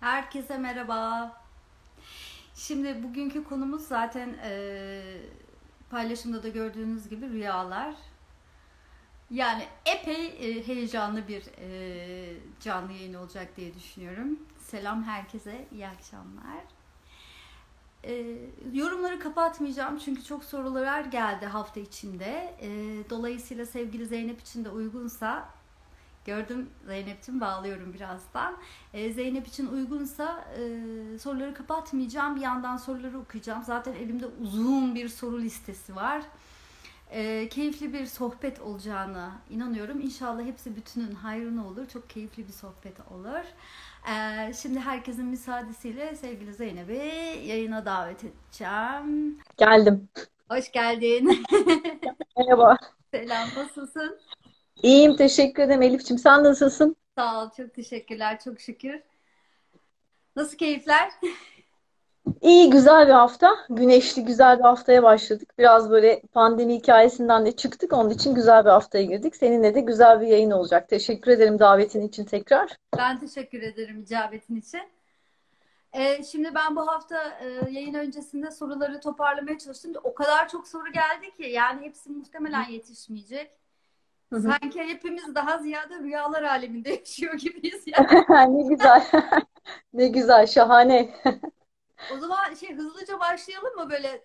Herkese merhaba. Şimdi bugünkü konumuz zaten e, paylaşımda da gördüğünüz gibi rüyalar. Yani epey e, heyecanlı bir e, canlı yayın olacak diye düşünüyorum. Selam herkese, iyi akşamlar. E, yorumları kapatmayacağım çünkü çok sorular geldi hafta içinde. E, dolayısıyla sevgili Zeynep için de uygunsa Gördüm Zeynep'ciğim bağlıyorum birazdan. Ee, Zeynep için uygunsa e, soruları kapatmayacağım. Bir yandan soruları okuyacağım. Zaten elimde uzun bir soru listesi var. E, keyifli bir sohbet olacağına inanıyorum. İnşallah hepsi bütünün hayrına olur. Çok keyifli bir sohbet olur. E, şimdi herkesin müsaadesiyle sevgili Zeynep'i yayına davet edeceğim. Geldim. Hoş geldin. Merhaba. Selam, nasılsın? İyiyim, teşekkür ederim Elif'ciğim. Sen nasılsın? Sağ ol, çok teşekkürler, çok şükür. Nasıl keyifler? İyi, güzel bir hafta. Güneşli, güzel bir haftaya başladık. Biraz böyle pandemi hikayesinden de çıktık. Onun için güzel bir haftaya girdik. Seninle de güzel bir yayın olacak. Teşekkür ederim davetin için tekrar. Ben teşekkür ederim icabetin için. Ee, şimdi ben bu hafta e, yayın öncesinde soruları toparlamaya çalıştım. O kadar çok soru geldi ki yani hepsi muhtemelen yetişmeyecek. Sanki hepimiz daha ziyade rüyalar aleminde yaşıyor gibiyiz yani. Ne güzel. Ne güzel, şahane. O zaman şey hızlıca başlayalım mı böyle